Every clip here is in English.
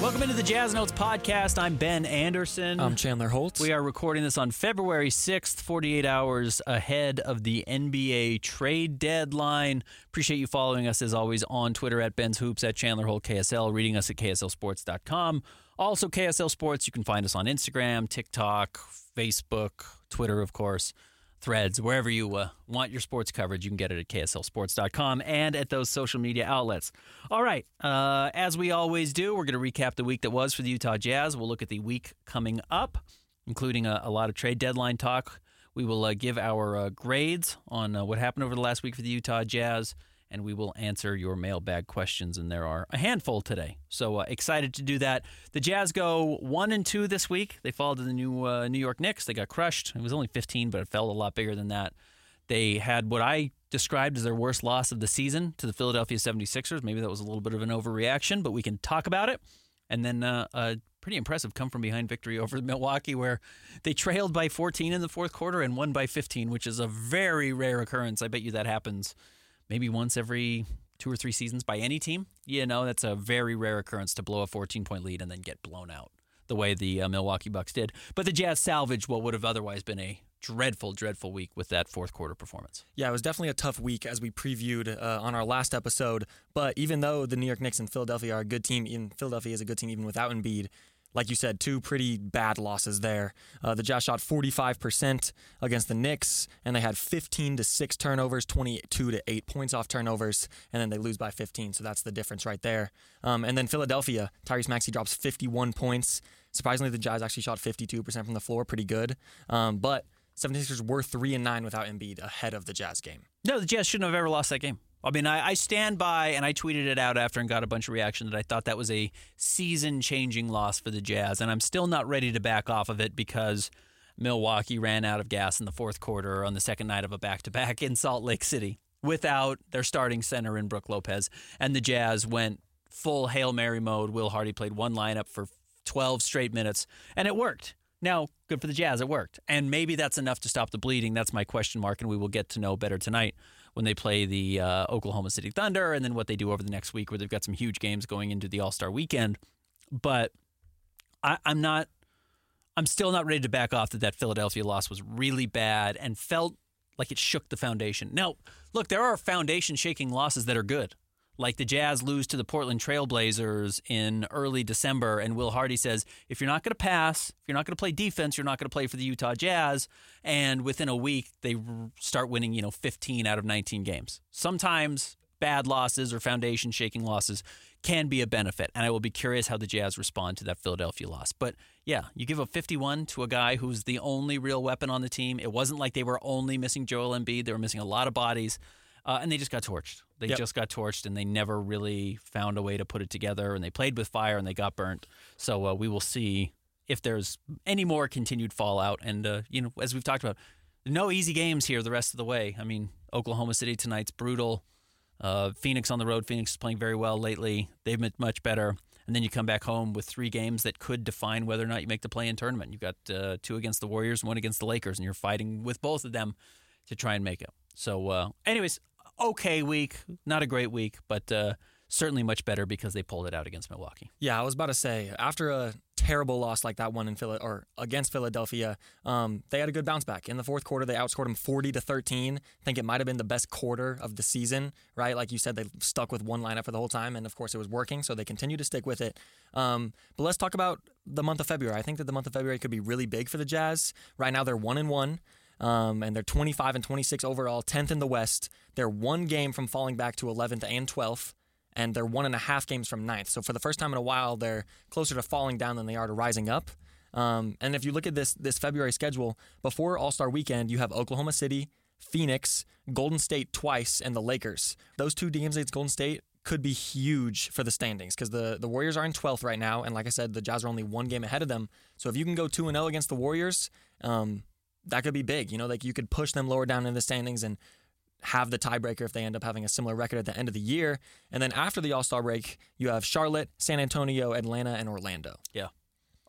Welcome into the Jazz Notes podcast. I'm Ben Anderson. I'm Chandler Holt. We are recording this on February 6th, 48 hours ahead of the NBA trade deadline. Appreciate you following us as always on Twitter at Ben's Hoops, at Chandler Holt KSL, reading us at KSLSports.com. Also, KSL Sports, you can find us on Instagram, TikTok, Facebook, Twitter, of course threads, wherever you uh, want your sports coverage. You can get it at KSLSports.com and at those social media outlets. All right. Uh, as we always do, we're going to recap the week that was for the Utah Jazz. We'll look at the week coming up, including a, a lot of trade deadline talk. We will uh, give our uh, grades on uh, what happened over the last week for the Utah Jazz and we will answer your mailbag questions. And there are a handful today. So uh, excited to do that. The Jazz go one and two this week. They fall to the new uh, New York Knicks. They got crushed. It was only 15, but it felt a lot bigger than that. They had what I described as their worst loss of the season to the Philadelphia 76ers. Maybe that was a little bit of an overreaction, but we can talk about it. And then uh, a pretty impressive come from behind victory over Milwaukee, where they trailed by 14 in the fourth quarter and won by 15, which is a very rare occurrence. I bet you that happens maybe once every two or three seasons by any team. You know, that's a very rare occurrence to blow a 14 point lead and then get blown out the way the uh, Milwaukee Bucks did. But the Jazz salvaged what would have otherwise been a dreadful, dreadful week with that fourth quarter performance. Yeah, it was definitely a tough week as we previewed uh, on our last episode. But even though the New York Knicks and Philadelphia are a good team, in Philadelphia is a good team even without Embiid like you said, two pretty bad losses there. Uh, the Jazz shot 45% against the Knicks, and they had 15 to 6 turnovers, 22 to 8 points off turnovers, and then they lose by 15. So that's the difference right there. Um, and then Philadelphia, Tyrese Maxey drops 51 points. Surprisingly, the Jazz actually shot 52% from the floor, pretty good. Um, but 76ers were 3 and 9 without Embiid ahead of the Jazz game. No, the Jazz shouldn't have ever lost that game. I mean, I, I, stand by, and I tweeted it out after and got a bunch of reaction that I thought that was a season changing loss for the Jazz. And I'm still not ready to back off of it because Milwaukee ran out of gas in the fourth quarter on the second night of a back to back in Salt Lake City without their starting center in Brook Lopez. And the Jazz went full Hail Mary mode. Will Hardy played one lineup for 12 straight minutes, and it worked. Now, good for the Jazz, it worked. And maybe that's enough to stop the bleeding. That's my question mark, and we will get to know better tonight when they play the uh, Oklahoma City Thunder, and then what they do over the next week, where they've got some huge games going into the All Star weekend. But I, I'm not. I'm still not ready to back off that that Philadelphia loss was really bad and felt like it shook the foundation. Now, look, there are foundation shaking losses that are good like the Jazz lose to the Portland Trailblazers in early December, and Will Hardy says, if you're not going to pass, if you're not going to play defense, you're not going to play for the Utah Jazz. And within a week, they start winning, you know, 15 out of 19 games. Sometimes bad losses or foundation shaking losses can be a benefit. And I will be curious how the Jazz respond to that Philadelphia loss. But yeah, you give up 51 to a guy who's the only real weapon on the team. It wasn't like they were only missing Joel Embiid, they were missing a lot of bodies. Uh, and they just got torched. They yep. just got torched, and they never really found a way to put it together. And they played with fire, and they got burnt. So uh, we will see if there's any more continued fallout. And uh, you know, as we've talked about, no easy games here the rest of the way. I mean, Oklahoma City tonight's brutal. Uh, Phoenix on the road. Phoenix is playing very well lately. They've been much better. And then you come back home with three games that could define whether or not you make the play-in tournament. You've got uh, two against the Warriors and one against the Lakers, and you're fighting with both of them to try and make it. So, uh, anyways, okay week, not a great week, but uh, certainly much better because they pulled it out against Milwaukee. Yeah, I was about to say after a terrible loss like that one in Philly or against Philadelphia, um, they had a good bounce back in the fourth quarter. They outscored them forty to thirteen. I think it might have been the best quarter of the season, right? Like you said, they stuck with one lineup for the whole time, and of course it was working, so they continue to stick with it. Um, but let's talk about the month of February. I think that the month of February could be really big for the Jazz. Right now they're one and one. Um, and they're 25 and 26 overall, 10th in the West. They're one game from falling back to 11th and 12th, and they're one and a half games from 9th. So for the first time in a while, they're closer to falling down than they are to rising up. Um, and if you look at this this February schedule, before All Star Weekend, you have Oklahoma City, Phoenix, Golden State twice, and the Lakers. Those two games against Golden State could be huge for the standings because the, the Warriors are in 12th right now. And like I said, the Jazz are only one game ahead of them. So if you can go 2 0 against the Warriors, um, that could be big. You know, like you could push them lower down in the standings and have the tiebreaker if they end up having a similar record at the end of the year. And then after the All Star break, you have Charlotte, San Antonio, Atlanta, and Orlando. Yeah.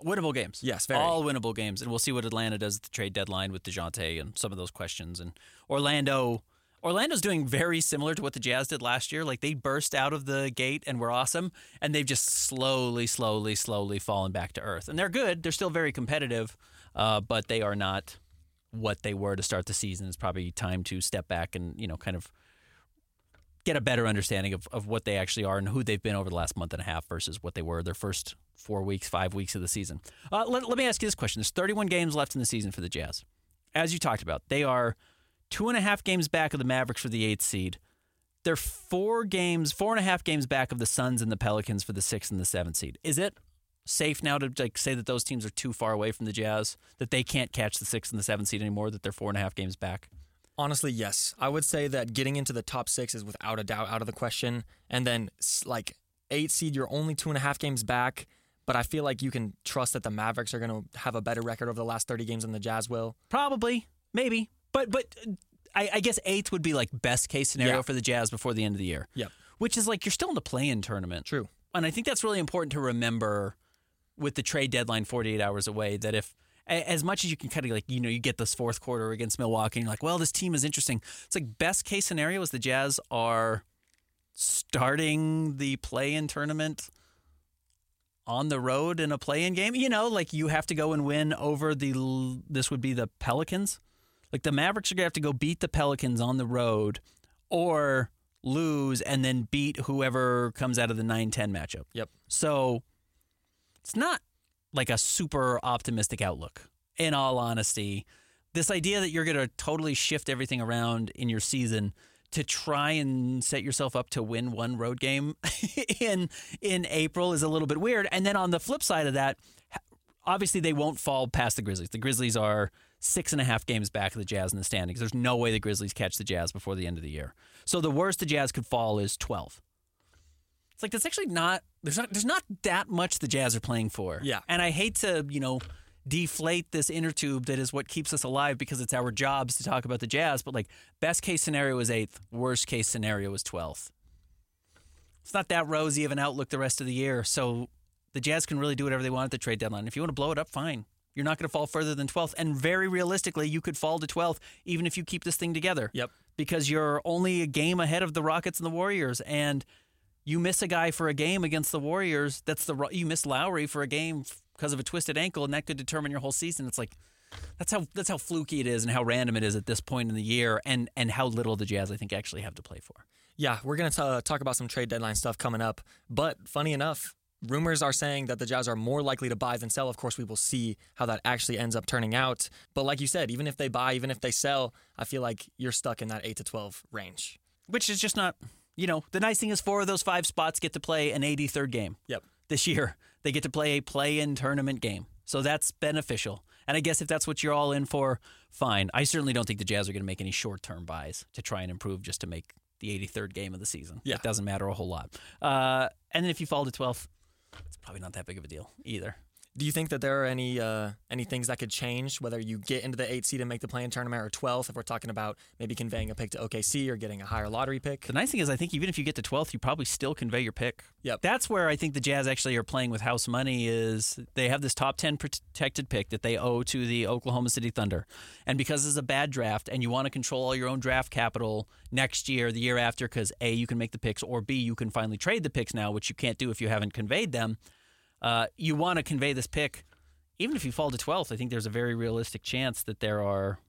Winnable games. Yes, very. All winnable games. And we'll see what Atlanta does at the trade deadline with Dejounte and some of those questions. And Orlando, Orlando's doing very similar to what the Jazz did last year. Like they burst out of the gate and were awesome, and they've just slowly, slowly, slowly fallen back to earth. And they're good. They're still very competitive, uh, but they are not what they were to start the season. It's probably time to step back and you know kind of get a better understanding of, of what they actually are and who they've been over the last month and a half versus what they were their first four weeks, five weeks of the season. Uh, let, let me ask you this question: There's 31 games left in the season for the Jazz. As you talked about, they are two and a half games back of the Mavericks for the eighth seed. They're four games, four and a half games back of the Suns and the Pelicans for the sixth and the seventh seed. Is it safe now to like say that those teams are too far away from the Jazz, that they can't catch the sixth and the seventh seed anymore, that they're four and a half games back? Honestly, yes. I would say that getting into the top six is without a doubt out of the question. And then, like, eight seed, you're only two and a half games back. But I feel like you can trust that the Mavericks are going to have a better record over the last 30 games than the Jazz will. Probably, maybe, but but uh, I, I guess eighth would be like best case scenario Yeah. for the Jazz before the end of the year. Yep. Which is like you're still in the play-in tournament. True. And I think that's really important to remember with the trade deadline 48 hours away that if as much as you can kind of like you know you get this fourth quarter against Milwaukee and you're like well this team is interesting. It's like best case scenario is the Jazz are starting the play-in tournament on the road in a play-in game. You know like you have to go and win over the this would be the Pelicans. Like the Mavericks are going to have to go beat the Pelicans on the road or lose and then beat whoever comes out of the 9-10 matchup. Yep. so it's not like a super optimistic outlook. In all honesty, this idea that you're going to totally shift everything around in your season to try and set yourself up to win one road game in in April is a little bit weird. And then on the flip side of that, obviously they won't fall past the Grizzlies. The Grizzlies are six and a half games back of the Jazz in the standings. There's no way the Grizzlies catch the Jazz before the end of the year. So the worst the Jazz could fall is 12. It's like that's actually not there's not there's not that much the Jazz are playing for. Yeah. And I hate to, you know, deflate this inner tube that is what keeps us alive because it's our jobs to talk about the Jazz, but like best case scenario is eighth, worst case scenario is twelfth. It's not that rosy of an outlook the rest of the year. So the Jazz can really do whatever they want at the trade deadline. If you want to blow it up, fine. You're not going to fall further than 12th. And very realistically, you could fall to 12th even if you keep this thing together Yep. because you're only a game ahead of the Rockets and the Warriors, and you miss a guy for a game against the Warriors. That's the you miss Lauri for a game because of a twisted ankle, and that could determine your whole season. It's like that's how that's how fluky it is and how random it is at this point in the year, and and how little the Jazz I think actually have to play for. Yeah, we're going to talk about some trade deadline stuff coming up. But funny enough, rumors are saying that the Jazz are more likely to buy than sell. Of course, we will see how that actually ends up turning out. But like you said, even if they buy, even if they sell, I feel like you're stuck in that 8 to 12 range. Which is just not, you know, the nice thing is four of those five spots get to play an 83rd game. Yep. this year. They get to play a play-in tournament game. So that's beneficial. And I guess if that's what you're all in for, fine. I certainly don't think the Jazz are going to make any short-term buys to try and improve just to make the 83rd game of the season. Yeah. It doesn't matter a whole lot. Uh, and then if you fall to 12th, it's probably not that big of a deal either. Do you think that there are any uh, any things that could change, whether you get into the eight seed and make the play-in tournament or 12th, if we're talking about maybe conveying a pick to OKC or getting a higher lottery pick? The nice thing is, I think even if you get to 12th, you probably still convey your pick. Yep. That's where I think the Jazz actually are playing with house money is they have this top 10 protected pick that they owe to the Oklahoma City Thunder. And because it's a bad draft and you want to control all your own draft capital next year, the year after, because A, you can make the picks, or B, you can finally trade the picks now, which you can't do if you haven't conveyed them. Uh, you want to convey this pick. Even if you fall to 12th, I think there's a very realistic chance that there are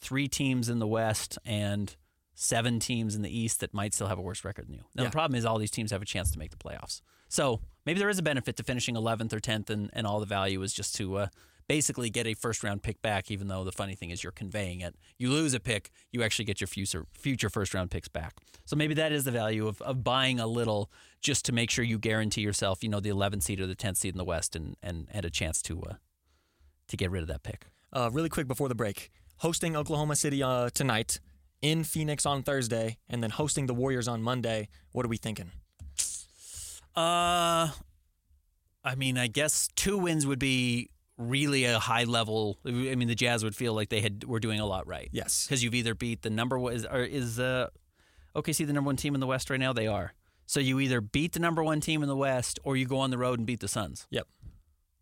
three teams in the West and seven teams in the East that might still have a worse record than you. Now, Yeah. the problem is all these teams have a chance to make the playoffs. So maybe there is a benefit to finishing 11th or 10th, and, and all the value is just to uh, basically get a first round pick back, even though the funny thing is you're conveying it. You lose a pick, you actually get your future, future first round picks back. So maybe that is the value of, of buying a little just to make sure you guarantee yourself, you know, the 11th seed or the 10th seed in the West and, and, and a chance to, uh, to get rid of that pick. Uh, really quick before the break, hosting Oklahoma City uh, tonight, in Phoenix on Thursday, and then hosting the Warriors on Monday. What are we thinking? Uh, I mean, I guess two wins would be really a high level. I mean, the Jazz would feel like they had were doing a lot right Yes. because you've either beat the number one is or is uh OKC the number one team in the West right now. They are. So you either beat the number one team in the West or you go on the road and beat the Suns. Yep.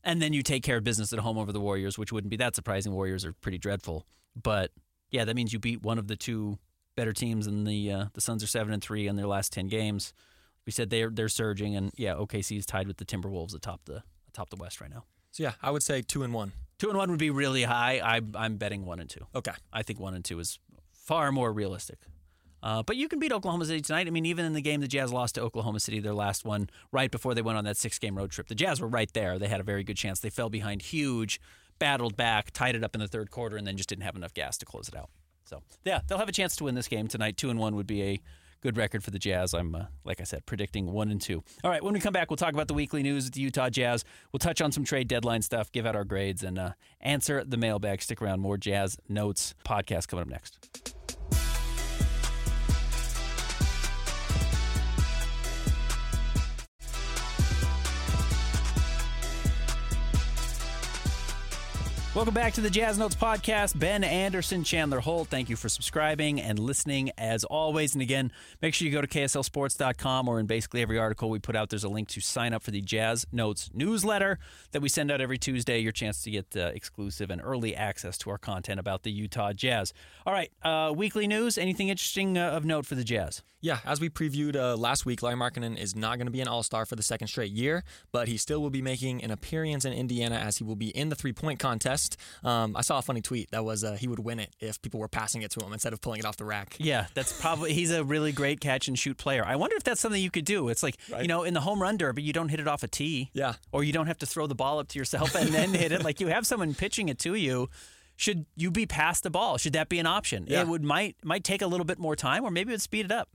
And then you take care of business at home over the Warriors, which wouldn't be that surprising. Warriors are pretty dreadful, but yeah, that means you beat one of the two better teams and the uh, the Suns are seven and three in their last ten games. We said they're they're surging, and yeah, OKC is tied with the Timberwolves atop the atop the West right now. So yeah, I would say two and one. Two and one would be really high. I, I'm betting one and two. Okay. I think one and two is far more realistic. Uh, but you can beat Oklahoma City tonight. I mean, even in the game the Jazz lost to Oklahoma City, their last one, right before they went on that six game road trip, the Jazz were right there. They had a very good chance. They fell behind huge, battled back, tied it up in the third quarter, and then just didn't have enough gas to close it out. So, yeah, they'll have a chance to win this game tonight. Two and one would be a good record for the Jazz. I'm, uh, like I said, predicting one and two. All right, when we come back, we'll talk about the weekly news with the Utah Jazz. We'll touch on some trade deadline stuff, give out our grades, and uh, answer the mailbag. Stick around. More Jazz Notes podcast coming up next. Welcome back to the Jazz Notes podcast. Ben Anderson, Chandler Holt, thank you for subscribing and listening as always. And again, make sure you go to KSLSports.com or in basically every article we put out, there's a link to sign up for the Jazz Notes newsletter that we send out every Tuesday. Your chance to get uh, exclusive and early access to our content about the Utah Jazz. All right, uh, weekly news. Anything interesting uh, of note for the Jazz? Yeah, as we previewed uh, last week, Lauri Markkanen is not going to be an All Star for the second straight year, but he still will be making an appearance in Indiana as he will be in the three point contest. Um, I saw a funny tweet that was uh, he would win it if people were passing it to him instead of pulling it off the rack. Yeah, that's probably he's a really great catch and shoot player. I wonder if that's something you could do. It's like right. you know in the home run derby, you don't hit it off a tee. Yeah, or you don't have to throw the ball up to yourself and then hit it. Like you have someone pitching it to you. Should you be past the ball? Should that be an option? Yeah. It would might might take a little bit more time, or maybe it would speed it up.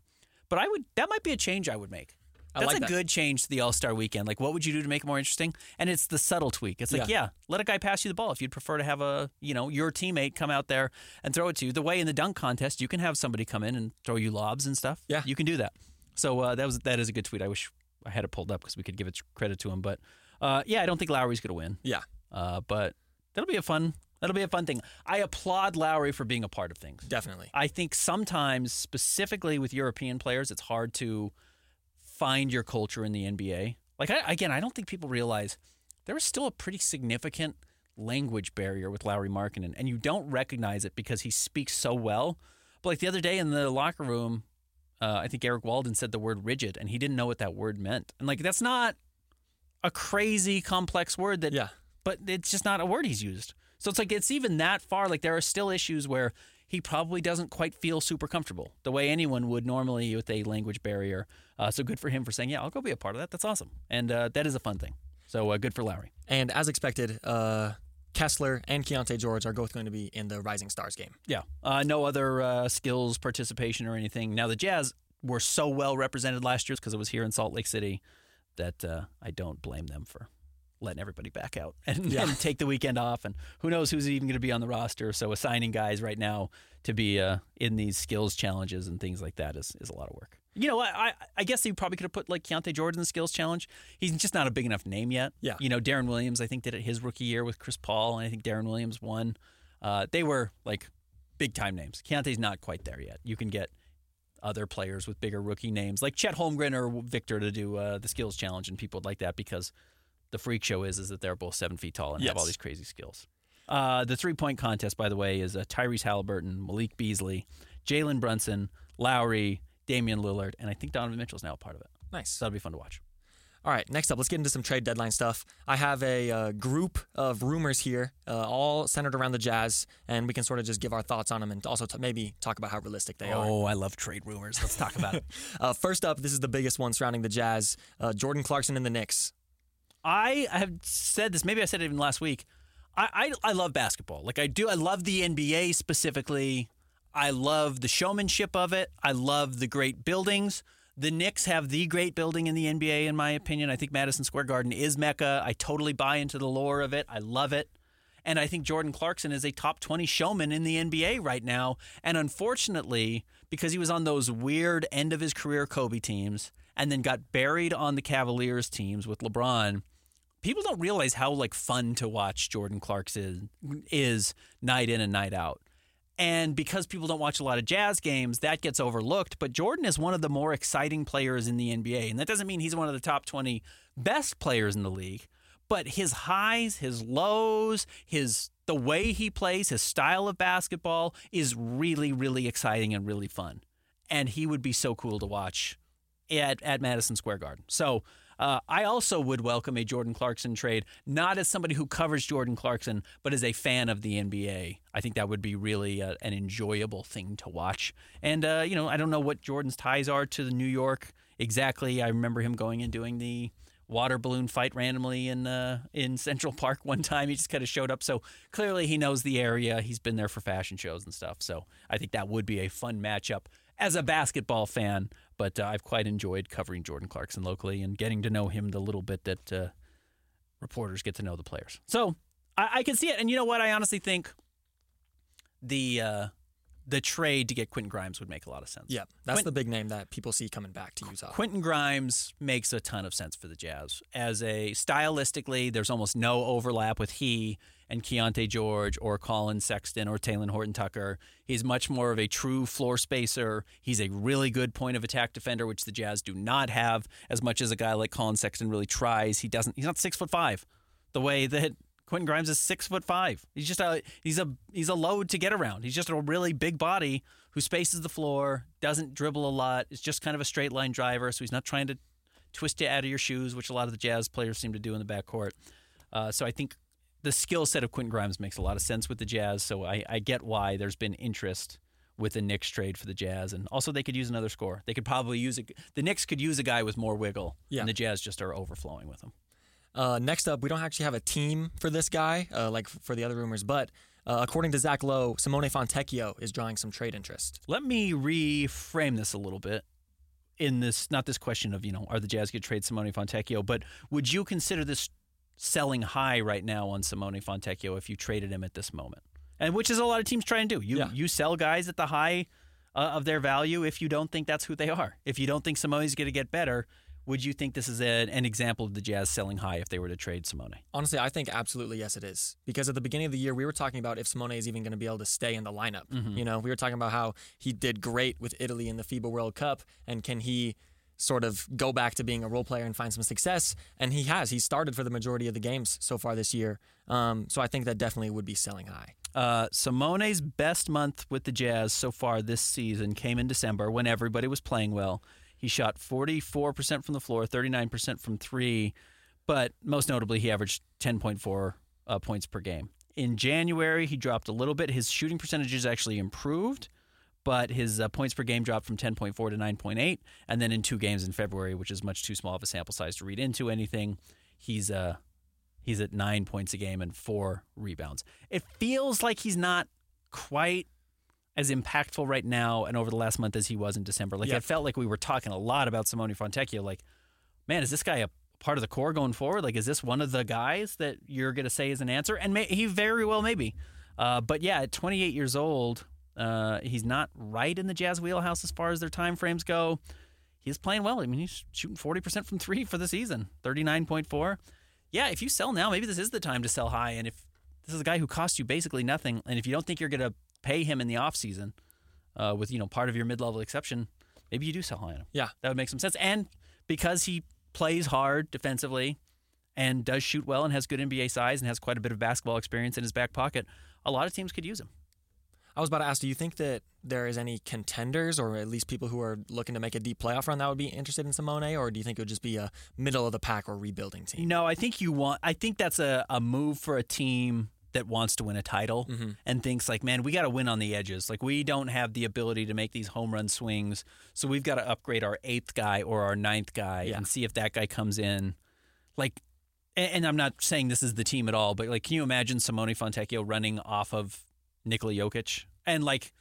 But I would that might be a change I would make. That's like a that. good change to the All Star weekend. Like, what would you do to make it more interesting? And it's the subtle tweak. It's like, yeah. Yeah. let a guy pass you the ball if you'd prefer to have a, you know, your teammate come out there and throw it to you. The way in the dunk contest, you can have somebody come in and throw you lobs and stuff. Yeah. you can do that. So uh, that was that is a good tweet. I wish I had it pulled up because we could give it credit to him. But uh, yeah, I don't think Lauri's going to win. Yeah. Uh, but that'll be a fun. That'll be a fun thing. I applaud Lauri for being a part of things. Definitely. I think sometimes, specifically with European players, it's hard to find your culture in the NBA. Like, I, again, I don't think people realize there is still a pretty significant language barrier with Lauri Markkanen, and you don't recognize it because he speaks so well. But like the other day in the locker room, uh, I think Eric Walden said the word rigid, and he didn't know what that word meant. And like, that's not a crazy complex word that Yeah. but it's just not a word he's used. So it's like it's even that far. Like there are still issues where he probably doesn't quite feel super comfortable the way anyone would normally with a language barrier. Uh, so good for him for saying, "Yeah, I'll go be a part of that. That's awesome," and uh, that is a fun thing. So uh, good for Lauri. And as expected, uh, Kessler and Keyonte George are both going to be in the Rising Stars game. Yeah. Uh, no other uh, skills participation or anything. Now the Jazz were so well represented last year because it was here in Salt Lake City that uh, I don't blame them for letting everybody back out and, Yeah. and take the weekend off. And who knows who's even going to be on the roster. So assigning guys right now to be uh, in these skills challenges and things like that is, is a lot of work. You know, I, I, I guess you probably could have put like Keyonte George in the skills challenge. He's just not a big enough name yet. Yeah. You know, Deron Williams, I think, did it his rookie year with Chris Paul, and I think Deron Williams won. Uh, they were like big time names. Keyonte's not quite there yet. You can get other players with bigger rookie names like Chet Holmgren or Victor to do uh, the skills challenge and people like that because the freak show is is that they're both seven feet tall and have all these crazy skills. Uh, the three point contest, by the way, is uh, Tyrese Haliburton, Malik Beasley, Jalen Brunson, Lauri, Damian Lillard, and I think Donovan Mitchell's now a part of it. Nice. So that'll be fun to watch. All right, next up, let's get into some trade deadline stuff. I have a uh, group of rumors here, uh, all centered around the Jazz, and we can sort of just give our thoughts on them and also t- maybe talk about how realistic they are. Oh, I love trade rumors. Let's talk about it. Uh, first up, this is the biggest one surrounding the Jazz uh, Jordan Clarkson and the Knicks. I have said this. Maybe I said it even last week. I, I I love basketball. Like I do. I love the NBA specifically. I love the showmanship of it. I love the great buildings. The Knicks have the great building in the NBA, in my opinion. I think Madison Square Garden is Mecca. I totally buy into the lore of it. I love it. And I think Jordan Clarkson is a top 20 showman in the NBA right now. And unfortunately, because he was on those weird end of his career Kobe teams and then got buried on the Cavaliers teams with LeBron, people don't realize how like fun to watch Jordan Clarkson is night in and night out. And because people don't watch a lot of jazz games, that gets overlooked. But Jordan is one of the more exciting players in the NBA. And that doesn't mean he's one of the top 20 best players in the league. But his highs, his lows, his The way he plays, his style of basketball is really, really exciting and really fun. And he would be so cool to watch at, at Madison Square Garden. So uh, I also would welcome a Jordan Clarkson trade, not as somebody who covers Jordan Clarkson, but as a fan of the NBA. I think that would be really uh, an enjoyable thing to watch. And, uh, you know, I don't know what Jordan's ties are to the New York exactly. I remember him going and doing the water balloon fight randomly in uh, in Central Park one time. He just kind of showed up. So clearly he knows the area. He's been there for fashion shows and stuff. So I think that would be a fun matchup as a basketball fan. But uh, I've quite enjoyed covering Jordan Clarkson locally and getting to know him the little bit that uh, reporters get to know the players. So I, I, can see it. And you know what? I honestly think the uh, the trade to get Quentin Grimes would make a lot of sense. Yeah, that's the big name that people see coming back to Utah. Quentin Grimes makes a ton of sense for the Jazz. As a stylistically, there's almost no overlap with he and Keyonte George or Collin Sexton or Talen Horton Tucker. He's much more of a true floor spacer. He's a really good point of attack defender, which the Jazz do not have as much as a guy like Collin Sexton really tries. He doesn't. He's not six foot five, the way that Quentin Grimes is six foot five. He's just a he's a he's a load to get around. He's just a really big body who spaces the floor, doesn't dribble a lot. Is just kind of a straight line driver, so he's not trying to twist you out of your shoes, which a lot of the Jazz players seem to do in the backcourt. Uh, so I think the skill set of Quentin Grimes makes a lot of sense with the Jazz. So I, I get why there's been interest with the Knicks trade for the Jazz, and also they could use another score. They could probably use a, the Knicks could use a guy with more wiggle, yeah. and the Jazz just are overflowing with him. Uh, next up, we don't actually have a team for this guy, uh, like for the other rumors, but uh, according to Zach Lowe, Simone Fontecchio is drawing some trade interest. Let me reframe this a little bit. In this, not this question of you know, are the Jazz going to trade Simone Fontecchio, but would you consider this selling high right now on Simone Fontecchio if you traded him at this moment, and which is a lot of teams try and do. You yeah. you sell guys at the high uh, of their value if you don't think that's who they are. If you don't think Simone's going to get better, would you think this is a, an example of the Jazz selling high if they were to trade Simone? Honestly, I think absolutely yes, it is. Because at the beginning of the year, we were talking about if Simone is even going to be able to stay in the lineup. Mm-hmm. You know, we were talking about how he did great with Italy in the FIBA World Cup, and can he sort of go back to being a role player and find some success. And he has. He started for the majority of the games so far this year. Um, so I think that definitely would be selling high. Uh, Simone's best month with the Jazz so far this season came in December when everybody was playing well. He shot 44% from the floor, 39% from three, but most notably, he averaged 10.4 uh, points per game. In January, he dropped a little bit. His shooting percentages actually improved but his uh, points per game dropped from 10.4 to 9.8. And then in two games in February, which is much too small of a sample size to read into anything, he's uh, he's at nine points a game and four rebounds. It feels like he's not quite as impactful right now and over the last month as he was in December. Like yep. it felt like we were talking a lot about Simone Fontecchio. Like, man, is this guy a part of the core going forward? Like, is this one of the guys that you're going to say is an answer? And may, he very well maybe. Uh, but yeah, at 28 years old, uh, he's not right in the Jazz wheelhouse as far as their time frames go. He's playing well. I mean, he's shooting 40% from three for the season, 39.4. Yeah, if you sell now, maybe this is the time to sell high. And if this is a guy who costs you basically nothing, and if you don't think you're going to pay him in the offseason uh, with, you know, part of your mid-level exception, maybe you do sell high on him. Yeah. That would make some sense. And because he plays hard defensively and does shoot well and has good NBA size and has quite a bit of basketball experience in his back pocket, a lot of teams could use him. I was about to ask, do you think that there is any contenders or at least people who are looking to make a deep playoff run that would be interested in Simone, or do you think it would just be a middle of the pack or rebuilding team? No, I think you want. I think that's a, a move for a team that wants to win a title mm-hmm. and thinks like, man, we got to win on the edges. Like we don't have the ability to make these home run swings, so we've got to upgrade our eighth guy or our ninth guy yeah. and see if that guy comes in. Like, and I'm not saying this is the team at all, but like, can you imagine Simone Fontecchio running off of Nikola Jokic and like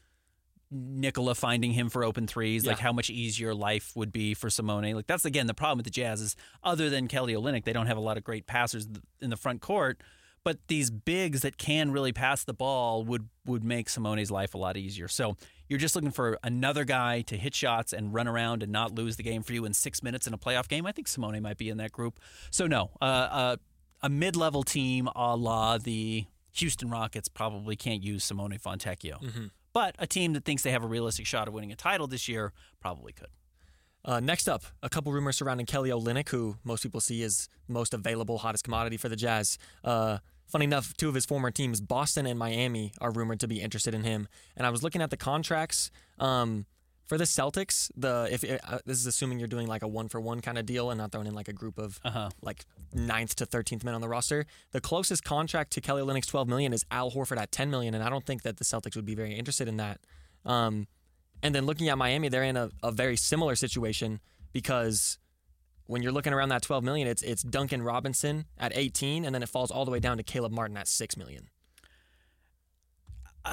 Nikola finding him for open threes, yeah. like how much easier life would be for Simone. Like that's again the problem with the Jazz is other than Kelly Olynyk, they don't have a lot of great passers in the front court. But these bigs that can really pass the ball would would make Simone's life a lot easier. So you're just looking for another guy to hit shots and run around and not lose the game for you in six minutes in a playoff game. I think Simone might be in that group. So no, uh, uh, a mid level team a la the Houston Rockets probably can't use Simone Fontecchio. Mm-hmm. But a team that thinks they have a realistic shot of winning a title this year probably could. Uh, next up, a couple rumors surrounding Kelly Olynyk, who most people see as most available, hottest commodity for the Jazz. Uh, Funny enough, two of his former teams, Boston and Miami, are rumored to be interested in him. And I was looking at the contracts. Um, for the Celtics, the if uh, this is assuming you're doing like a one for one kind of deal and not throwing in like a group of Uh-huh. like ninth to thirteenth men on the roster, the closest contract to Kelly Olynyk's twelve million is Al Horford at ten million, and I don't think that the Celtics would be very interested in that. Um, and then looking at Miami, they're in a, a very similar situation because when you're looking around that twelve million, it's it's Duncan Robinson at eighteen, and then it falls all the way down to Caleb Martin at six million.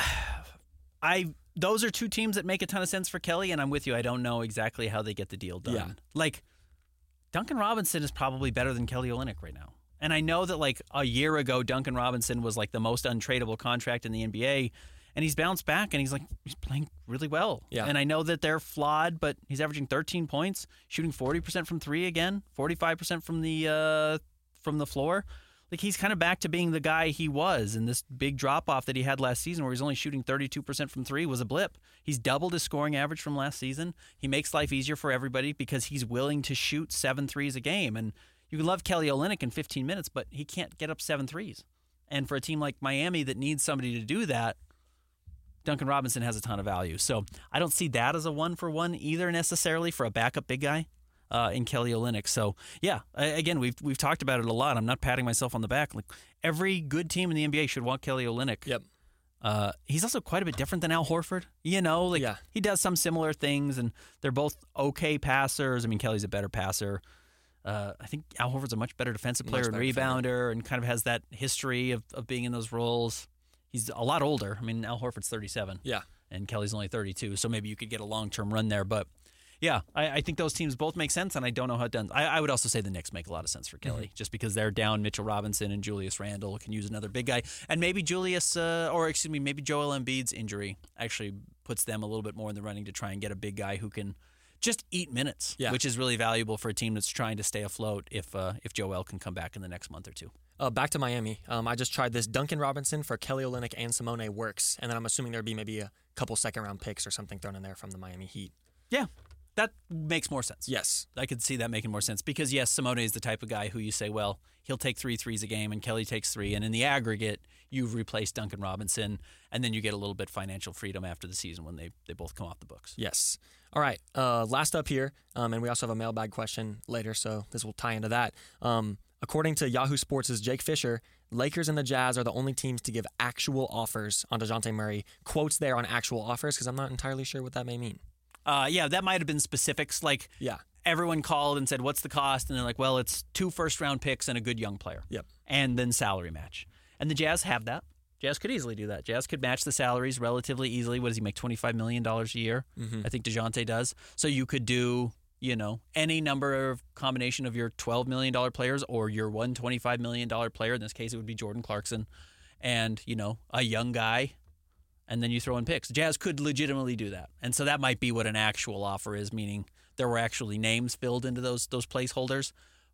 I those are two teams that make a ton of sense for Kelly, and I'm with you. I don't know exactly how they get the deal done. Yeah. Like Duncan Robinson is probably better than Kelly Olynyk right now. And I know that like a year ago, Duncan Robinson was like the most untradeable contract in the NBA, and he's bounced back and he's like he's playing really well. Yeah. And I know that they're flawed, but he's averaging 13 points, shooting 40% from three again, 45% from the uh, from the floor. Like he's kind of back to being the guy he was, and this big drop off that he had last season, where he's only shooting 32% from three, was a blip. He's doubled his scoring average from last season. He makes life easier for everybody because he's willing to shoot seven threes a game. And you can love Kelly Olynyk in 15 minutes, but he can't get up seven threes. And for a team like Miami that needs somebody to do that, Duncan Robinson has a ton of value. So I don't see that as a one for one either necessarily for a backup big guy uh, in Kelly Olynyk. So yeah, again we've we've talked about it a lot. I'm not patting myself on the back. Like every good team in the NBA should want Kelly Olynyk. Yep. Uh, he's also quite a bit different than Al Horford. You know, like Yeah. he does some similar things, and they're both okay passers. I mean, Kelly's a better passer. Uh, I think Al Horford's a much better defensive player Much and defender. rebounder, and kind of has that history of, of being in those roles. He's a lot older. I mean, Al Horford's 37 Yeah. and Kelly's only 32, so maybe you could get a long term run there. But yeah, I, I think those teams both make sense, and I don't know how it done. I, I would also say the Knicks make a lot of sense for Kelly, just because they're down Mitchell Robinson and Julius Randle can use another big guy, and maybe Julius, uh, or excuse me, maybe Joel Embiid's injury actually puts them a little bit more in the running to try and get a big guy who can just eat minutes, Yeah. which is really valuable for a team that's trying to stay afloat. If uh, if Joel can come back in the next month or two. Uh, back to Miami. Um, I just tried this Duncan Robinson for Kelly Olynyk and Simone works, and then I'm assuming there'd be maybe a couple second round picks or something thrown in there from the Miami Heat. Yeah, that makes more sense. Yes. I could see that making more sense because yes, Simone is the type of guy who you say, well, he'll take three threes a game, and Kelly takes three, and in the aggregate, you've replaced Duncan Robinson, and then you get a little bit financial freedom after the season when they they both come off the books. Yes. All right. Uh, last up here, um, and we also have a mailbag question later, so this will tie into that. Um, according to Yahoo Sports' Jake Fisher, Lakers and the Jazz are the only teams to give actual offers on Dejounte Murray. Quotes there on actual offers because I'm not entirely sure what that may mean. Uh, yeah, that might have been specifics. Like Yeah. everyone called and said, "What's the cost?" And they're like, "Well, it's two first round picks and a good young player." Yep. And then salary match. And the Jazz have that. Jazz could easily do that. Jazz could match the salaries relatively easily. What does he make? Twenty five million dollars a year. I think Dejounte does. So you could do, you know, any number of combination of your twelve million dollar players or your one twenty five million dollar player. In this case, it would be Jordan Clarkson, and you know, a young guy and then you throw in picks. The jazz could legitimately do that, and so that might be what an actual offer is, meaning there were actually names filled into those those placeholders.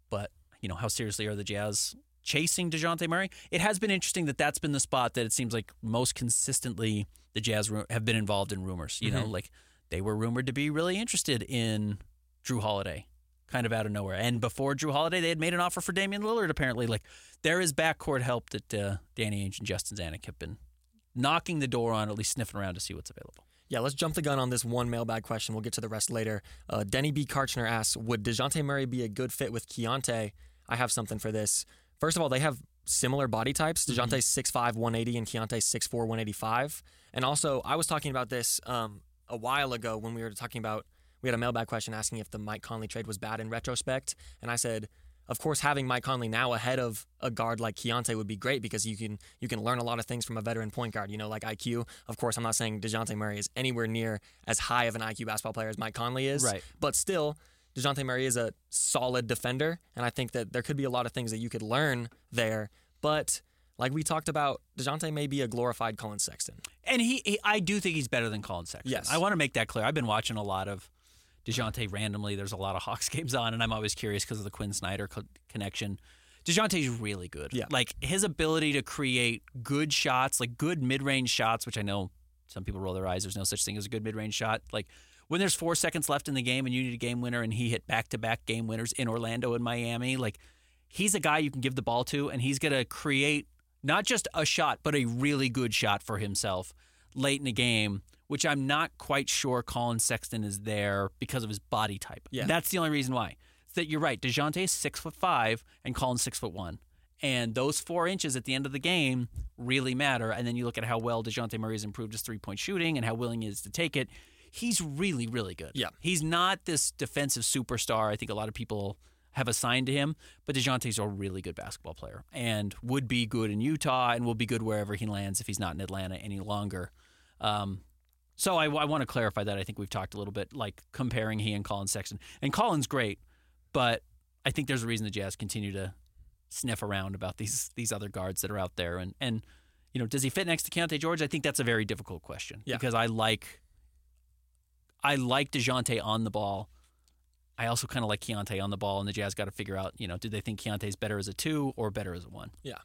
But you know, how seriously are the Jazz chasing Dejounte Murray? It has been interesting that that's been the spot that it seems like most consistently the Jazz have been involved in rumors. You know, like they were rumored to be really interested in Jrue Holiday. Kind of out of nowhere, and before Jrue Holiday, they had made an offer for Damian Lillard. Apparently, like there is backcourt help that uh, Danny Ainge and Justin Zanik have been knocking the door on, at least sniffing around to see what's available. Yeah, let's jump the gun on this one mailbag question. We'll get to the rest later. Uh, Denny B. Karchner asks Would Dejounte Murray be a good fit with Keyonte? I have something for this. First of all, they have similar body types. Dejounte's 6'5, 180, and Keyonte's 6'4, 185. And also, I was talking about this um, a while ago when we were talking about, we had a mailbag question asking if the Mike Conley trade was bad in retrospect. And I said, of course, having Mike Conley now ahead of a guard like Keyonte would be great because you can you can learn a lot of things from a veteran point guard. You know, like IQ. Of course, I'm not saying Dejounte Murray is anywhere near as high of an IQ basketball player as Mike Conley is. Right. But still, Dejounte Murray is a solid defender, and I think that there could be a lot of things that you could learn there. But like we talked about, Dejounte may be a glorified Collin Sexton. And he, he I do think he's better than Collin Sexton. Yes. I want to make that clear. I've been watching a lot of Dejounte randomly. There's a lot of Hawks games on, and I'm always curious because of the Quin Snyder co- connection. Dejounte's really good. Yeah. Like his ability to create good shots, like good mid range shots, which I know some people roll their eyes. There's no such thing as a good mid range shot. Like when there's four seconds left in the game and you need a game winner, and he hit back to back game winners in Orlando and Miami, like he's a guy you can give the ball to, and he's going to create not just a shot, but a really good shot for himself late in the game, which I'm not quite sure Collin Sexton is there because of his body type. Yeah. That's the only reason why. It's that you're right. Dejounte is six foot five and Collin's six foot one. And those four inches at the end of the game really matter. And then you look at how well Dejounte Murray has improved his three point shooting and how willing he is to take it. He's really, really good. Yeah. He's not this defensive superstar. I think a lot of people have assigned to him, but Dejounte's a really good basketball player and would be good in Utah and will be good wherever he lands if he's not in Atlanta any longer. Um, so I, I want to clarify that. I think we've talked a little bit, like comparing he and Collin Sexton. And Collin's great, but I think there's a reason the Jazz continue to sniff around about these these other guards that are out there. And and you know, does he fit next to Keyonte George? I think that's a very difficult question Yeah. because I like I like Dejounte on the ball. I also kind of like Keyonte on the ball, and the Jazz got to figure out, you know, do they think Keyonte's better as a two or better as a one? Yeah.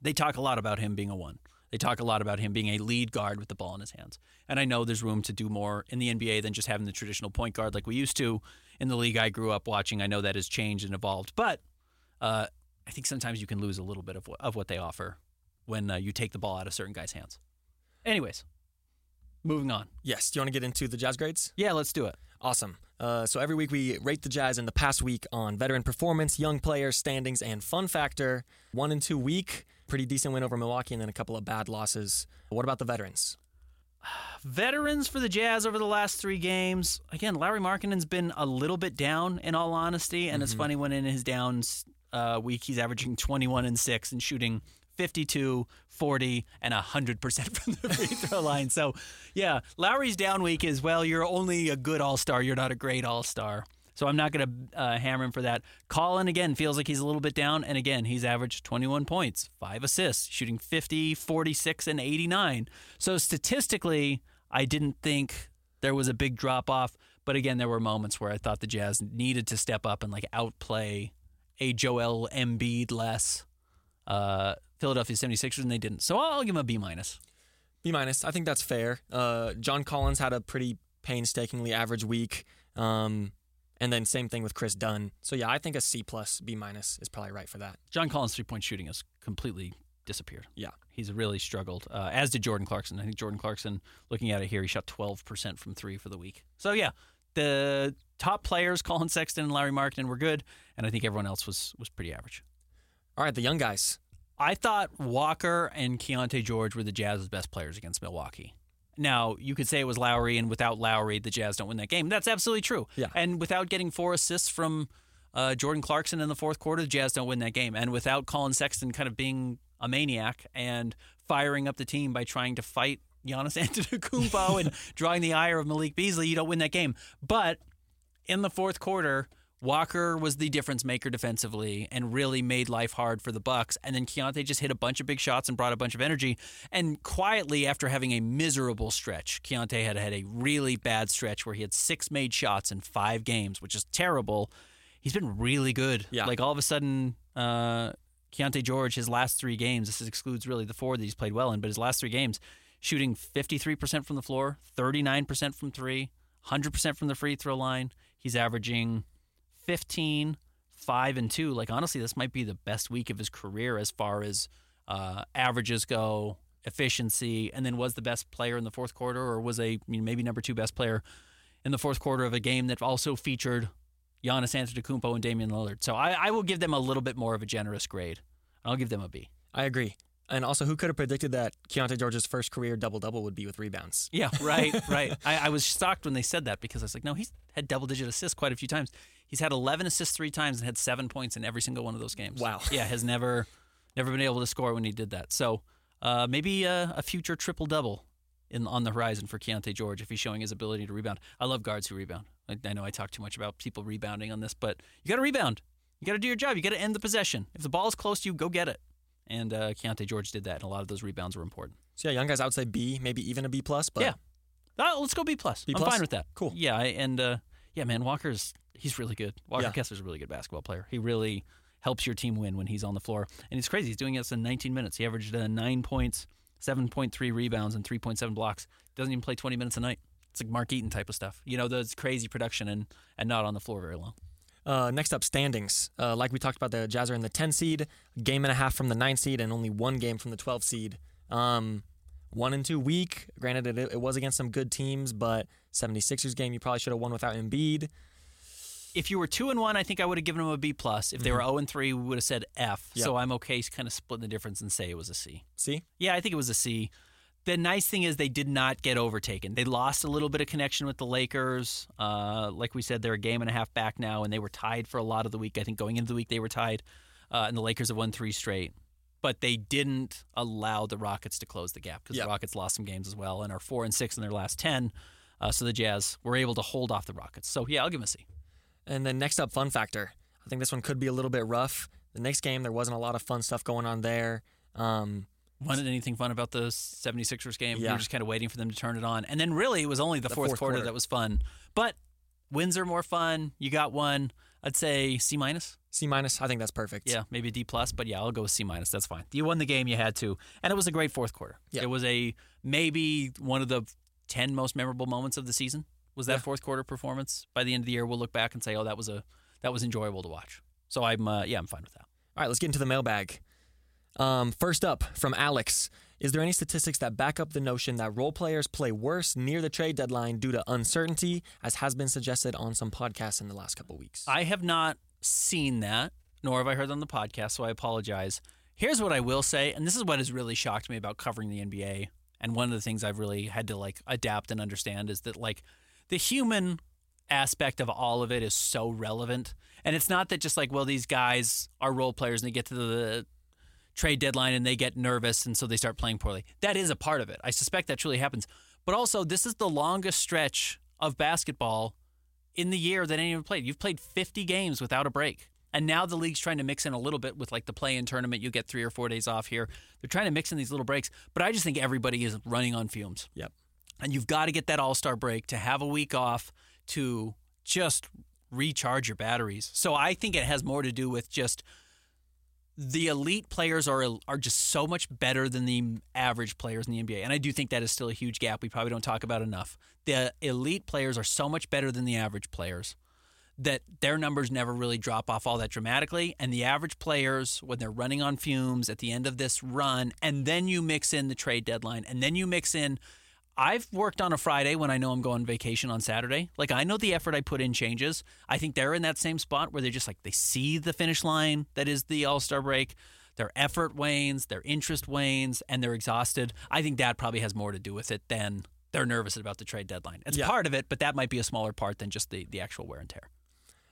They talk a lot about him being a one. They talk a lot about him being a lead guard with the ball in his hands. And I know there's room to do more in the NBA than just having the traditional point guard like we used to in the league I grew up watching. I know that has changed and evolved, but uh, I think sometimes you can lose a little bit of what, of what they offer when uh, you take the ball out of certain guys' hands. Anyways, moving on. Yes. Do you want to get into the Jazz grades? Yeah, let's do it. Awesome. Uh, so every week we rate the Jazz in the past week on veteran performance, young players, standings, and fun factor. One and two week, pretty decent win over Milwaukee, and then a couple of bad losses. What about the veterans? Veterans for the Jazz over the last three games. Again, Lauri Markkanen's been a little bit down, in all honesty, and it's funny when in his downs uh, week he's averaging 21 and six and shooting 52, 40, and 100% from the free throw line. So, yeah, Lauri's down week is, well, you're only a good all star. You're not a great all star. So I'm not going to uh, hammer him for that. Collin, again, feels like he's a little bit down. And again, he's averaged 21 points, five assists, shooting 50, 46, and 89. So statistically, I didn't think there was a big drop off. But again, there were moments where I thought the Jazz needed to step up and like outplay a Joel Embiid less uh, Philadelphia 76ers, and they didn't. So I'll give him a B minus. B minus. I think that's fair. Uh, John Collins had a pretty painstakingly average week. Um, and then same thing with Kris Dunn. So yeah, I think a C plus, B minus is probably right for that. John Collins' three point shooting has completely disappeared. Yeah. He's really struggled, uh, as did Jordan Clarkson. I think Jordan Clarkson, looking at it here, he shot 12% from three for the week. So, yeah, the top players, Collin Sexton and Lauri Markkanen, were good, and I think everyone else was, was pretty average. All right, the young guys. I thought Walker and Keyonte George were the Jazz's best players against Milwaukee. Now, you could say it was Lauri, and without Lauri, the Jazz don't win that game. That's absolutely true. Yeah. And without getting four assists from uh, Jordan Clarkson in the fourth quarter, the Jazz don't win that game. And without Collin Sexton kind of being a maniac and firing up the team by trying to fight Giannis Antetokounmpo and drawing the ire of Malik Beasley, you don't win that game. But in the fourth quarter, Walker was the difference maker defensively and really made life hard for the Bucks. And then Keyonte just hit a bunch of big shots and brought a bunch of energy. And quietly, after having a miserable stretch, Keyonte had had a really bad stretch where he had six made shots in five games, which is terrible. He's been really good. Yeah. Like all of a sudden, uh, Keyonte George, his last three games, this excludes really the four that he's played well in, but his last three games, shooting 53% from the floor, 39% from three, 100% from the free throw line. He's averaging 15, 5, and 2. Like, honestly, this might be the best week of his career as far as uh, averages go, efficiency, and then was the best player in the fourth quarter or was a maybe number two best player in the fourth quarter of a game that also featured Giannis Antetokounmpo and Damian Lillard. So I, I will give them a little bit more of a generous grade. I'll give them a B. I agree. And also, who could have predicted that Keyonte George's first career double double would be with rebounds? Yeah, right, right. I, I was shocked when they said that because I was like, no, he's had double digit assists quite a few times. He's had 11 assists three times and had seven points in every single one of those games. Wow. Yeah, has never never been able to score when he did that. So uh, maybe a, a future triple double in on the horizon for Keyonte George if he's showing his ability to rebound. I love guards who rebound. I, I know I talk too much about people rebounding on this, but you got to rebound. You got to do your job. You got to end the possession. If the ball is close to you, go get it. And uh, Keyonte George did that, and a lot of those rebounds were important. So yeah, young guys, I would say B, maybe even a B plus. But Yeah. Uh, let's go B plus. B I'm plus? fine with that. Cool. Yeah, I, and uh, yeah, man, Walker's he's really good. Walker Yeah. Kessler's a really good basketball player. He really helps your team win when he's on the floor, and it's crazy. He's doing this in 19 minutes. He averaged uh, nine points, 7.3 rebounds, and 3.7 blocks. Doesn't even play 20 minutes a night. It's like Mark Eaton type of stuff. You know, those crazy production and and not on the floor very long. Uh, next up, standings. Uh, like we talked about, the Jazz are in the 10 seed, game and a half from the 9 seed, and only one game from the 12 seed. Um, one and two week. Granted, it, it was against some good teams, but 76ers game you probably should have won without Embiid. If you were two and one, I think I would have given them a B plus. If they were zero and three, we would have said F. Yep. So I'm okay, kind of splitting the difference and say it was a C. C. Yeah, I think it was a C. The nice thing is they did not get overtaken. They lost a little bit of connection with the Lakers. Uh, like we said, they're a game and a half back now, and they were tied for a lot of the week. I think going into the week they were tied, uh, and the Lakers have won three straight. But they didn't allow the Rockets to close the gap because Yep. the Rockets lost some games as well and are four and six in their last ten. Uh, so the Jazz were able to hold off the Rockets. So yeah, I'll give them a C. And then next up, fun factor. I think this one could be a little bit rough. The next game, there wasn't a lot of fun stuff going on there. Um, Wasn't anything fun about the 76ers game? We Yeah. were just kind of waiting for them to turn it on. And then really it was only the, The fourth, fourth quarter, quarter. that was fun. But wins are more fun. You got one. I'd say C minus. C minus, I think that's perfect. Yeah, maybe D plus, but yeah, I'll go with C minus. That's fine. You won the game, you had to, and it was a great fourth quarter. Yeah. It was a maybe one of the ten most memorable moments of the season. Was that Yeah. fourth quarter performance? By the end of the year, we'll look back and say, oh, that was a that was enjoyable to watch. So I'm uh, yeah, I'm fine with that. All right, let's get into the mailbag. Um, first up from Alex Is there any statistics that back up the notion that role players play worse near the trade deadline due to uncertainty, as has been suggested on some podcasts in the last couple weeks? I have not seen that, nor have I heard on the podcast, so I apologize. Here's what I will say, and this is what has really shocked me about covering the NBA. And one of the things I've really had to like adapt and understand is that like the human aspect of all of it is so relevant. And it's not that just like, well, these guys are role players and they get to the trade deadline and they get nervous and so they start playing poorly. That is a part of it. I suspect that truly happens. But also, this is the longest stretch of basketball in the year that anyone played. You've played 50 games without a break. And now the league's trying to mix in a little bit with like the play in tournament. You get three or four days off here. They're trying to mix in these little breaks. But I just think everybody is running on fumes. Yep. And you've got to get that all star break to have a week off to just recharge your batteries. So I think it has more to do with just the elite players are are just so much better than the average players in the NBA. And I do think that is still a huge gap we probably don't talk about enough. The elite players are so much better than the average players that their numbers never really drop off all that dramatically. And the average players, when they're running on fumes at the end of this run, and then you mix in the trade deadline, and then you mix in. I've worked on a Friday when I know I'm going vacation on Saturday. Like I know the effort I put in changes. I think they're in that same spot where they're just like they see the finish line that is the All-Star break. Their effort wanes, their interest wanes, and they're exhausted. I think that probably has more to do with it than they're nervous about the trade deadline. It's Yeah. part of it, but that might be a smaller part than just the, the actual wear and tear.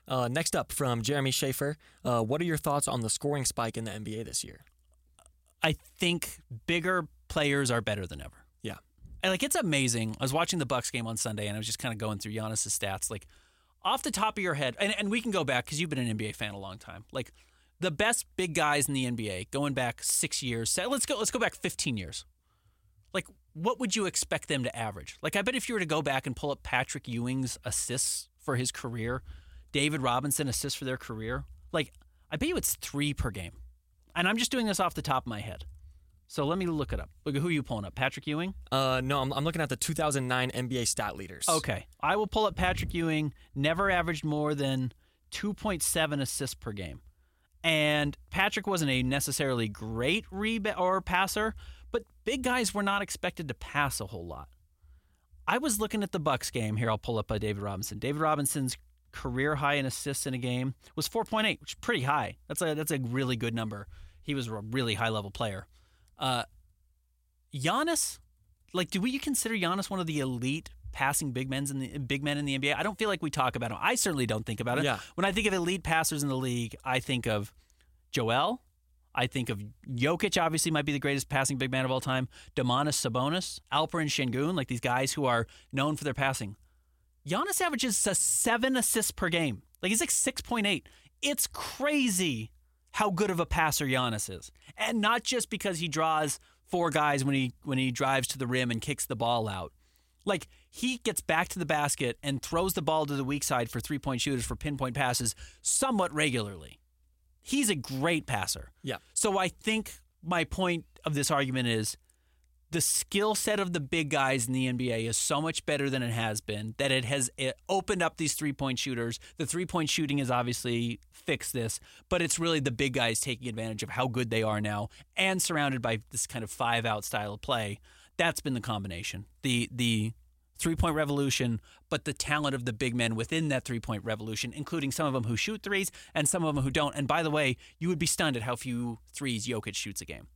Uh, next up from Jeremy Schaefer uh, What are your thoughts on the scoring spike in the NBA this year? I think bigger players are better than ever. And like it's amazing. I was watching the Bucks game on Sunday and I was just kind of going through Giannis's stats. Like off the top of your head, and, and we can go back because you've been an NBA fan a long time. Like the best big guys in the NBA going back six years. Let's go. Let's go back 15 years. Like what would you expect them to average? Like I bet if you were to go back and pull up Patrick Ewing's assists for his career, David Robinson assists for their career, like I bet you it's three per game. And I'm just doing this off the top of my head. So let me look it up. Look at who are you pulling up? Patrick Ewing? Uh, no, I'm, I'm looking at the 2009 NBA stat leaders. Okay. I will pull up Patrick Ewing, never averaged more than 2.7 assists per game. And Patrick wasn't a necessarily great rebound or passer, but big guys were not expected to pass a whole lot. I was looking at the Bucks game. Here, I'll pull up by David Robinson. David Robinson's career high in assists in a game was 4.8, which is pretty high. That's a that's a really good number. He was a really high level player. Uh, Giannis, like, do we consider Giannis one of the elite passing big men in the big men in the NBA? I don't feel like we talk about him. I certainly don't think about it. Yeah. When I think of elite passers in the league, I think of Joel. I think of Jokic, obviously, might be the greatest passing big man of all time. Domantas Sabonis, Alperen Sengun, like these guys who are known for their passing. Giannis averages a seven assists per game. Like he's like 6.8. It's crazy how good of a passer Giannis is. And not just because he draws four guys when he when he drives to the rim and kicks the ball out. Like he gets back to the basket and throws the ball to the weak side for three-point shooters for pinpoint passes somewhat regularly. He's a great passer. Yeah. So I think my point of this argument is the skill set of the big guys in the NBA is so much better than it has been that it has it opened up these three point shooters. The three point shooting has obviously fixed this, but it's really the big guys taking advantage of how good they are now and surrounded by this kind of five out style of play. That's been the combination. The the three point revolution, but the talent of the big men within that three point revolution, including some of them who shoot threes and some of them who don't. And by the way, you would be stunned at how few threes Jokic shoots a game.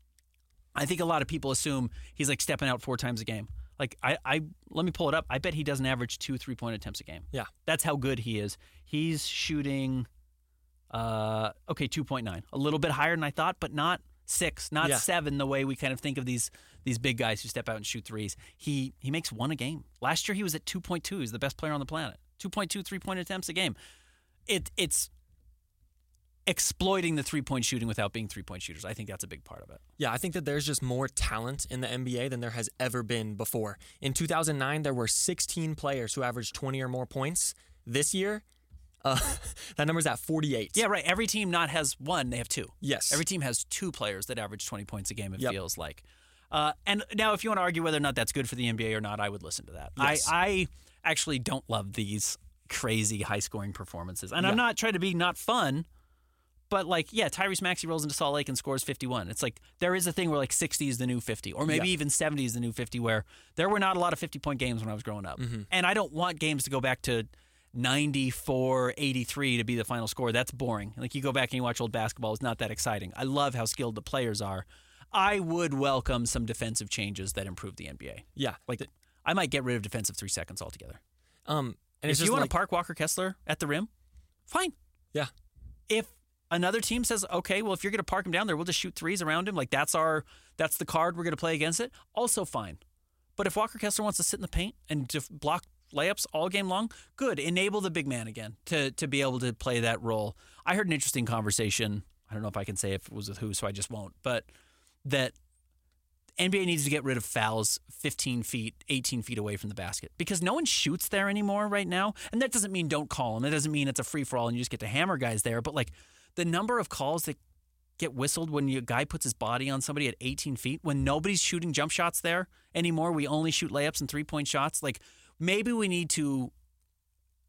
I think a lot of people assume he's like stepping out four times a game. Like I, I let me pull it up. I bet he doesn't average two three point attempts a game. Yeah. That's how good he is. He's shooting uh okay, two point nine. A little bit higher than I thought, but not six, not Yeah. seven, the way we kind of think of these these big guys who step out and shoot threes. He he makes one a game. Last year he was at two point two. He's the best player on the planet. 2.2 three point attempts a game. It it's exploiting the three point shooting without being three point shooters. I think that's a big part of it. Yeah, I think that there's just more talent in the NBA than there has ever been before. In 2009, there were 16 players who averaged 20 or more points. This year, uh, that number's at 48. Yeah, right. Every team not has one, they have two. Yes. Every team has two players that average 20 points a game, it Yep. feels like. Uh, and now, if you want to argue whether or not that's good for the NBA or not, I would listen to that. Yes. I, I actually don't love these crazy high scoring performances. And I'm not trying to be not fun, but like, yeah, Tyrese Maxey rolls into Salt Lake and scores 51. It's like there is a thing where like 60 is the new 50, or maybe Yeah. even 70 is the new 50, where there were not a lot of 50 point games when I was growing up. Mm-hmm. And I don't want games to go back to 94 83 to be the final score. That's boring. Like you go back and you watch old basketball, it's not that exciting. I love how skilled the players are. I would welcome some defensive changes that improve the NBA. Yeah. Like I might get rid of defensive three seconds altogether. Um, and if you want like, to park Walker Kessler at the rim, fine. Yeah. If another team says, okay, well, if you're going to park him down there, we'll just shoot threes around him. Like that's our that's the card we're going to play against it. Also fine. But if Walker Kessler wants to sit in the paint and block layups all game long, good. Enable the big man again to to be able to play that role. I heard an interesting conversation. I don't know if I can say if it was with who, so I just won't. But that NBA needs to get rid of fouls 15 feet, 18 feet away from the basket because no one shoots there anymore right now. And that doesn't mean don't call them. It doesn't mean it's a free for all and you just get to hammer guys there. But like the number of calls that get whistled when a guy puts his body on somebody at 18 feet, when nobody's shooting jump shots there anymore, we only shoot layups and three point shots. Like maybe we need to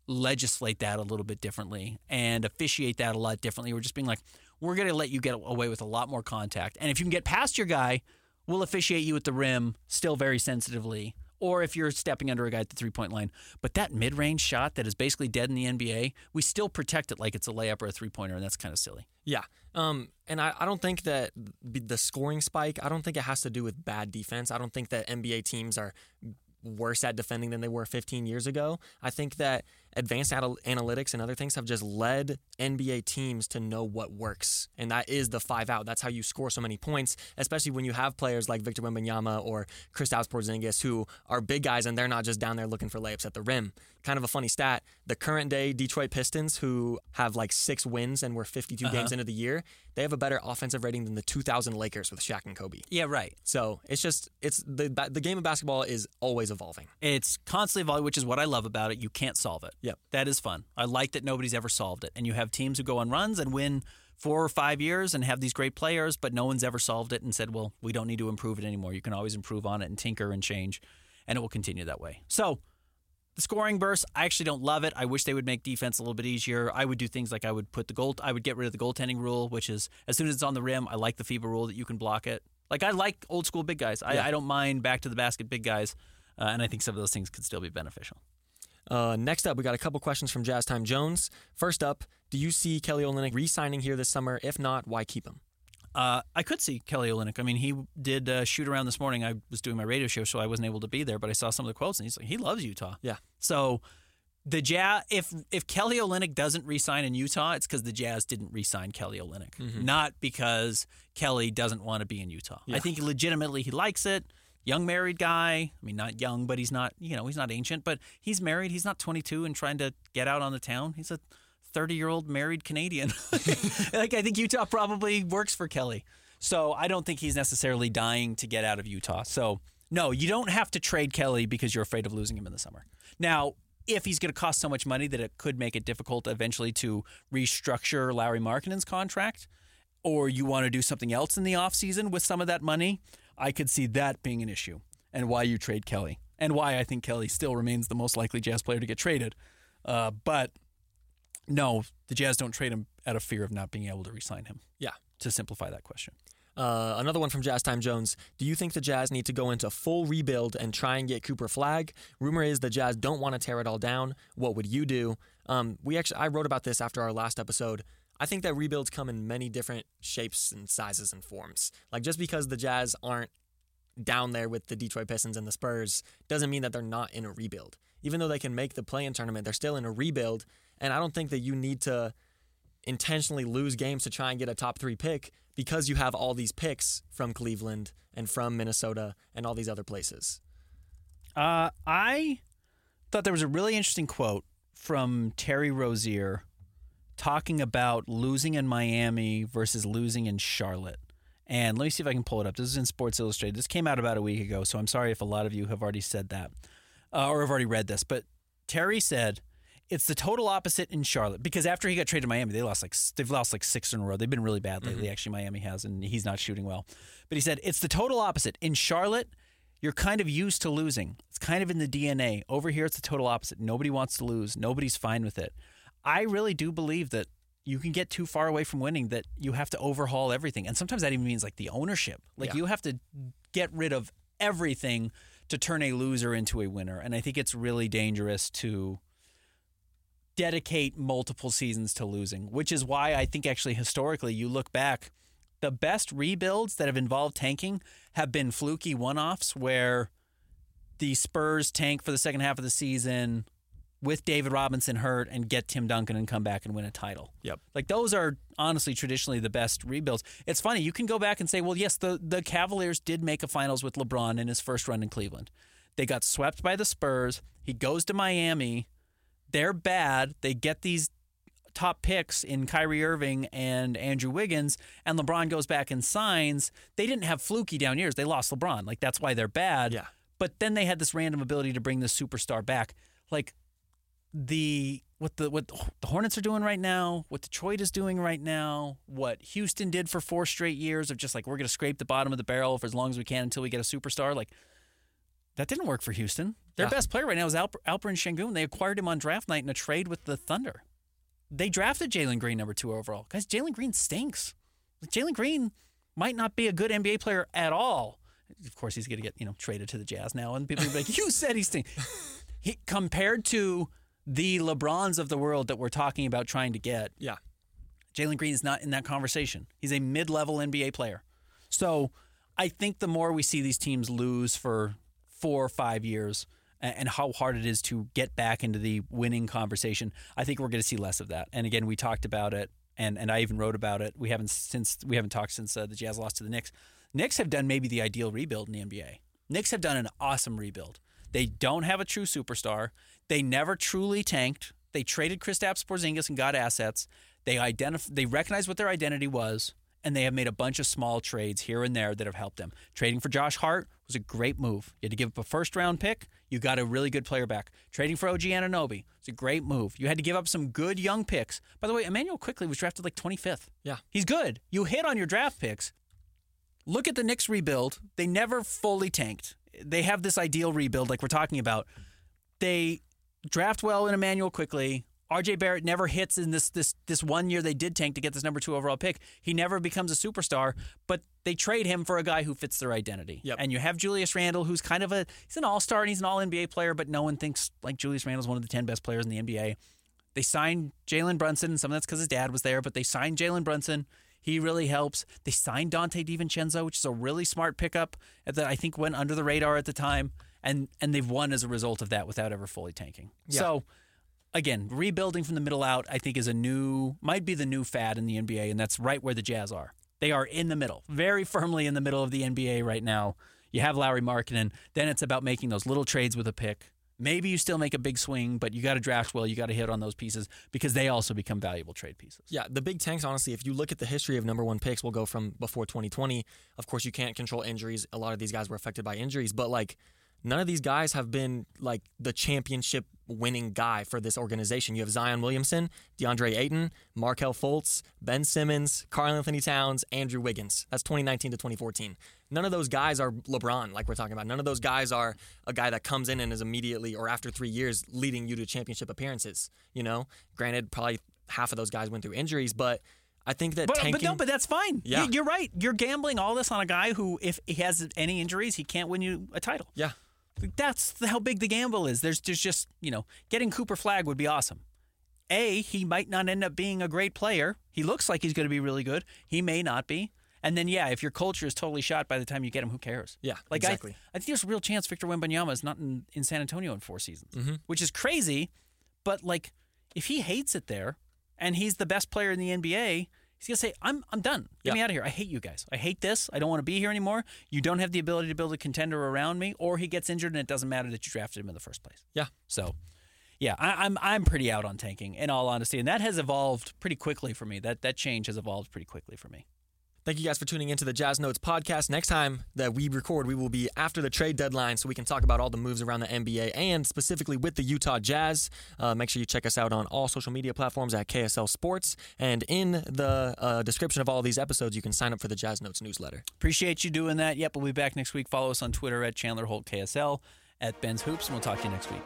legislate that a little bit differently and officiate that a lot differently. We're just being like, we're going to let you get away with a lot more contact. And if you can get past your guy, we'll officiate you at the rim still very sensitively. Or if you're stepping under a guy at the three point line. But that mid range shot that is basically dead in the NBA, we still protect it like it's a layup or a three pointer, and that's kind of silly. Yeah. Um, and I, I don't think that the scoring spike, I don't think it has to do with bad defense. I don't think that NBA teams are worse at defending than they were 15 years ago. I think that advanced anal- analytics and other things have just led NBA teams to know what works. And that is the five out. That's how you score so many points, especially when you have players like Victor Wembanyama or Kristaps Porzingis who are big guys and they're not just down there looking for layups at the rim. Kind of a funny stat. The current day Detroit Pistons, who have like six wins and were 52 uh-huh. games into the year, they have a better offensive rating than the 2000 Lakers with Shaq and Kobe. Yeah, right. So it's just it's the the game of basketball is always evolving. It's constantly evolving, which is what I love about it. You can't solve it. Yep. That is fun. I like that nobody's ever solved it. And you have teams who go on runs and win four or five years and have these great players, but no one's ever solved it and said, well, we don't need to improve it anymore. You can always improve on it and tinker and change, and it will continue that way. So, the scoring burst, I actually don't love it. I wish they would make defense a little bit easier. I would do things like I would put the goal, I would get rid of the goaltending rule, which is as soon as it's on the rim, I like the FIBA rule that you can block it. Like I like old school big guys. I, Yeah. I don't mind back to the basket big guys, uh, and I think some of those things could still be beneficial. Uh, next up, we got a couple questions from Jazz Time Jones. First up, do you see Kelly Olynyk re-signing here this summer? If not, why keep him? Uh, I could see Kelly Olynyk. I mean, he did uh, shoot around this morning. I was doing my radio show, so I wasn't able to be there, but I saw some of the quotes, and he's like, he loves Utah. Yeah. So the Jazz, if if Kelly Olynyk doesn't re-sign in Utah, it's because the Jazz didn't re-sign Kelly Olynyk, not because Kelly doesn't want to be in Utah. I think legitimately he likes it. Young married guy. I mean, not young, but he's not. You know, he's not ancient, but he's married. He's not 22 and trying to get out on the town. He's a 30 year old married Canadian. like I think Utah probably works for Kelly. So I don't think he's necessarily dying to get out of Utah. So no, you don't have to trade Kelly because you're afraid of losing him in the summer. Now, if he's going to cost so much money that it could make it difficult eventually to restructure Lauri Markkanen's contract, or you want to do something else in the offseason with some of that money, I could see that being an issue and why you trade Kelly and why I think Kelly still remains the most likely Jazz player to get traded. Uh, but no, the Jazz don't trade him out of fear of not being able to re-sign him. Yeah. To simplify that question. Uh, another one from Jazz Time Jones. Do you think the Jazz need to go into full rebuild and try and get Cooper Flagg? Rumor is the Jazz don't want to tear it all down. What would you do? Um, we actually I wrote about this after our last episode. I think that rebuilds come in many different shapes and sizes and forms. Like just because the Jazz aren't down there with the Detroit Pistons and the Spurs doesn't mean that they're not in a rebuild. Even though they can make the play-in tournament, they're still in a rebuild. And I don't think that you need to intentionally lose games to try and get a top three pick because you have all these picks from Cleveland and from Minnesota and all these other places. Uh, I thought there was a really interesting quote from Terry Rozier talking about losing in Miami versus losing in Charlotte. And let me see if I can pull it up. This is in Sports Illustrated. This came out about a week ago, so I'm sorry if a lot of you have already said that uh, or have already read this. But Terry said it's the total opposite in Charlotte because after he got traded to Miami, they lost like they've lost like six in a row. They've been really bad lately. Mm-hmm. Actually, Miami has, and he's not shooting well. But he said it's the total opposite in Charlotte. You're kind of used to losing. It's kind of in the DNA. Over here, it's the total opposite. Nobody wants to lose. Nobody's fine with it. I really do believe that you can get too far away from winning that you have to overhaul everything. And sometimes that even means like the ownership. Like yeah. you have to get rid of everything to turn a loser into a winner. And I think it's really dangerous to dedicate multiple seasons to losing, which is why I think actually historically you look back, the best rebuilds that have involved tanking have been fluky one offs where the Spurs tank for the second half of the season with David Robinson hurt and get Tim Duncan and come back and win a title. Yep. Like those are honestly traditionally the best rebuilds. It's funny, you can go back and say, well, yes, the, the Cavaliers did make a finals with LeBron in his first run in Cleveland. They got swept by the Spurs. He goes to Miami they're bad. They get these top picks in Kyrie Irving and Andrew Wiggins, and LeBron goes back and signs. They didn't have fluky down years. They lost LeBron. Like that's why they're bad. Yeah. But then they had this random ability to bring the superstar back. Like the what the what the Hornets are doing right now, what Detroit is doing right now, what Houston did for four straight years of just like we're going to scrape the bottom of the barrel for as long as we can until we get a superstar. Like that didn't work for Houston. Their yeah. best player right now is Alper, Alperen Sengun. They acquired him on draft night in a trade with the Thunder. They drafted Jalen Green number two overall. Guys, Jalen Green stinks. Jalen Green might not be a good NBA player at all. Of course, he's going to get you know traded to the Jazz now, and people be like, "You said he stinks." He, compared to the LeBrons of the world that we're talking about trying to get, yeah, Jalen Green is not in that conversation. He's a mid-level NBA player. So I think the more we see these teams lose for four or five years and how hard it is to get back into the winning conversation, I think we're going to see less of that. And again, we talked about it, and and I even wrote about it. We haven't since we haven't talked since uh, the Jazz lost to the Knicks. Knicks have done maybe the ideal rebuild in the NBA. Knicks have done an awesome rebuild. They don't have a true superstar. They never truly tanked. They traded Kristaps Porzingis and got assets. They identif- They recognized what their identity was and they have made a bunch of small trades here and there that have helped them. Trading for Josh Hart was a great move. You had to give up a first round pick, you got a really good player back. Trading for OG Anunoby was a great move. You had to give up some good young picks. By the way, Immanuel Quickley was drafted like 25th. Yeah. He's good. You hit on your draft picks. Look at the Knicks rebuild. They never fully tanked. They have this ideal rebuild like we're talking about. They draft well in Immanuel Quickley. RJ Barrett never hits in this this this one year they did tank to get this number two overall pick. He never becomes a superstar, but they trade him for a guy who fits their identity. Yep. And you have Julius Randle, who's kind of a he's an all star and he's an all NBA player, but no one thinks like Julius Randle's one of the ten best players in the NBA. They signed Jalen Brunson, and some of that's because his dad was there, but they signed Jalen Brunson. He really helps. They signed Donte DiVincenzo, which is a really smart pickup that I think went under the radar at the time, and and they've won as a result of that without ever fully tanking. Yeah. So again, rebuilding from the middle out, I think is a new, might be the new fad in the NBA, and that's right where the Jazz are. They are in the middle, very firmly in the middle of the NBA right now. You have Lauri Markkanen. Then it's about making those little trades with a pick. Maybe you still make a big swing, but you got to draft well. You got to hit on those pieces because they also become valuable trade pieces. Yeah, the big tanks, honestly, if you look at the history of number one picks, we'll go from before 2020. Of course, you can't control injuries. A lot of these guys were affected by injuries, but like none of these guys have been like the championship winning guy for this organization. You have Zion Williamson, DeAndre Ayton, Markelle Fultz, Ben Simmons, Karl Anthony Towns, Andrew Wiggins. That's 2019 to 2014. None of those guys are LeBron, like we're talking about. None of those guys are a guy that comes in and is immediately or after three years leading you to championship appearances. You know, granted, probably half of those guys went through injuries, but I think that But, tanking. but no, but that's fine. Yeah. You're right. You're gambling all this on a guy who, if he has any injuries, he can't win you a title. yeah, That's the- how big the gamble is. There's, there's just, you know, getting Cooper Flagg would be awesome. A, he might not end up being a great player. He looks like he's going to be really good. He may not be. And then, yeah, if your culture is totally shot by the time you get him, who cares? Yeah, like exactly. I, I think there's a real chance Victor Wembanyama is not in, in San Antonio in four seasons, Mm-hmm. which is crazy. But like, if he hates it there, and he's the best player in the NBA, he's gonna say, "I'm I'm done. Get Yeah. me out of here. I hate you guys. I hate this. I don't want to be here anymore. You don't have the ability to build a contender around me." Or he gets injured, and it doesn't matter that you drafted him in the first place. yeah. So, yeah, I, I'm I'm pretty out on tanking in all honesty, and that has evolved pretty quickly for me. That that change has evolved pretty quickly for me. Thank you guys for tuning into the Jazz Notes podcast. Next time that we record, we will be after the trade deadline so we can talk about all the moves around the NBA and specifically with the Utah Jazz. Uh, make sure you check us out on all social media platforms at KSL Sports. And in the uh, description of all these episodes, you can sign up for the Jazz Notes newsletter. Appreciate you doing that. Yep, we'll be back next week. Follow us on Twitter at Chandler Holt KSL, at Ben's Hoops, and we'll talk to you next week.